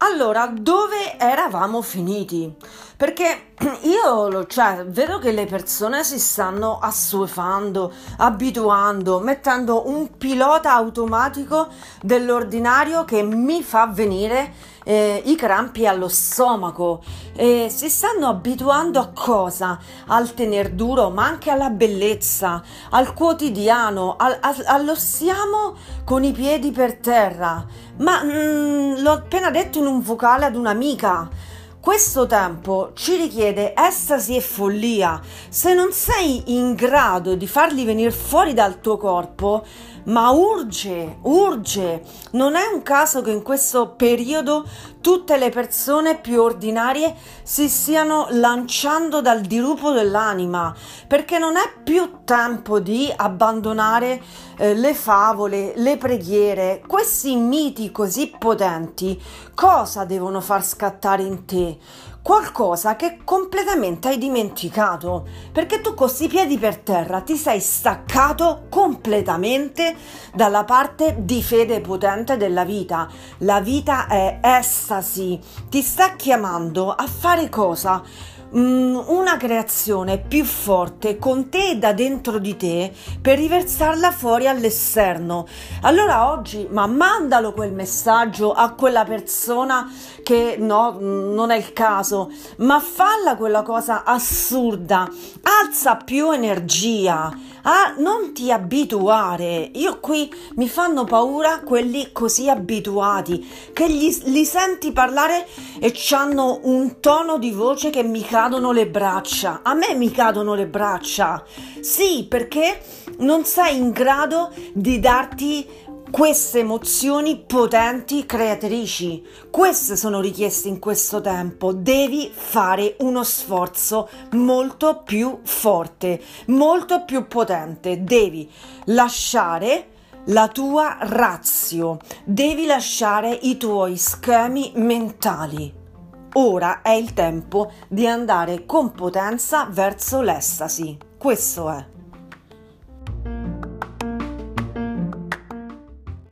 Allora, dove eravamo finiti? Perché io cioè, vedo che le persone si stanno assuefando, abituando, mettendo un pilota automatico dell'ordinario che mi fa venire eh, i crampi allo stomaco. Eh, si stanno abituando a cosa? Al tener duro, ma anche alla bellezza, al quotidiano, al, al, allo stiamo con i piedi per terra. Ma mm, l'ho appena detto in un vocale ad un'amica. Questo tempo ci richiede estasi e follia. Se non sei in grado di farli venire fuori dal tuo corpo, ma urge, urge. Non è un caso che in questo periodo tutte le persone più ordinarie si stiano lanciando dal dirupo dell'anima, perché non è più tempo di abbandonare eh, le favole, le preghiere, questi miti così potenti. Cosa devono far scattare in te? Qualcosa che completamente hai dimenticato, perché tu con questi piedi per terra ti sei staccato completamente dalla parte di fede potente della vita. La vita è estasi, ti sta chiamando a fare cosa? Mm, una creazione più forte con te da dentro di te per riversarla fuori all'esterno. Allora oggi, ma mandalo quel messaggio a quella persona che no, non è il caso, ma falla quella cosa assurda, alza più energia, ah, non ti abituare. Io qui mi fanno paura quelli così abituati che gli, li senti parlare e hanno un tono di voce che mi cadono le braccia. A me mi cadono le braccia. Sì, perché non sei in grado di darti queste emozioni potenti creatrici. Queste sono richieste in questo tempo. Devi fare uno sforzo molto più forte, molto più potente. Devi lasciare la tua razio, devi lasciare i tuoi schemi mentali. Ora è il tempo di andare con potenza verso l'estasi. Questo è.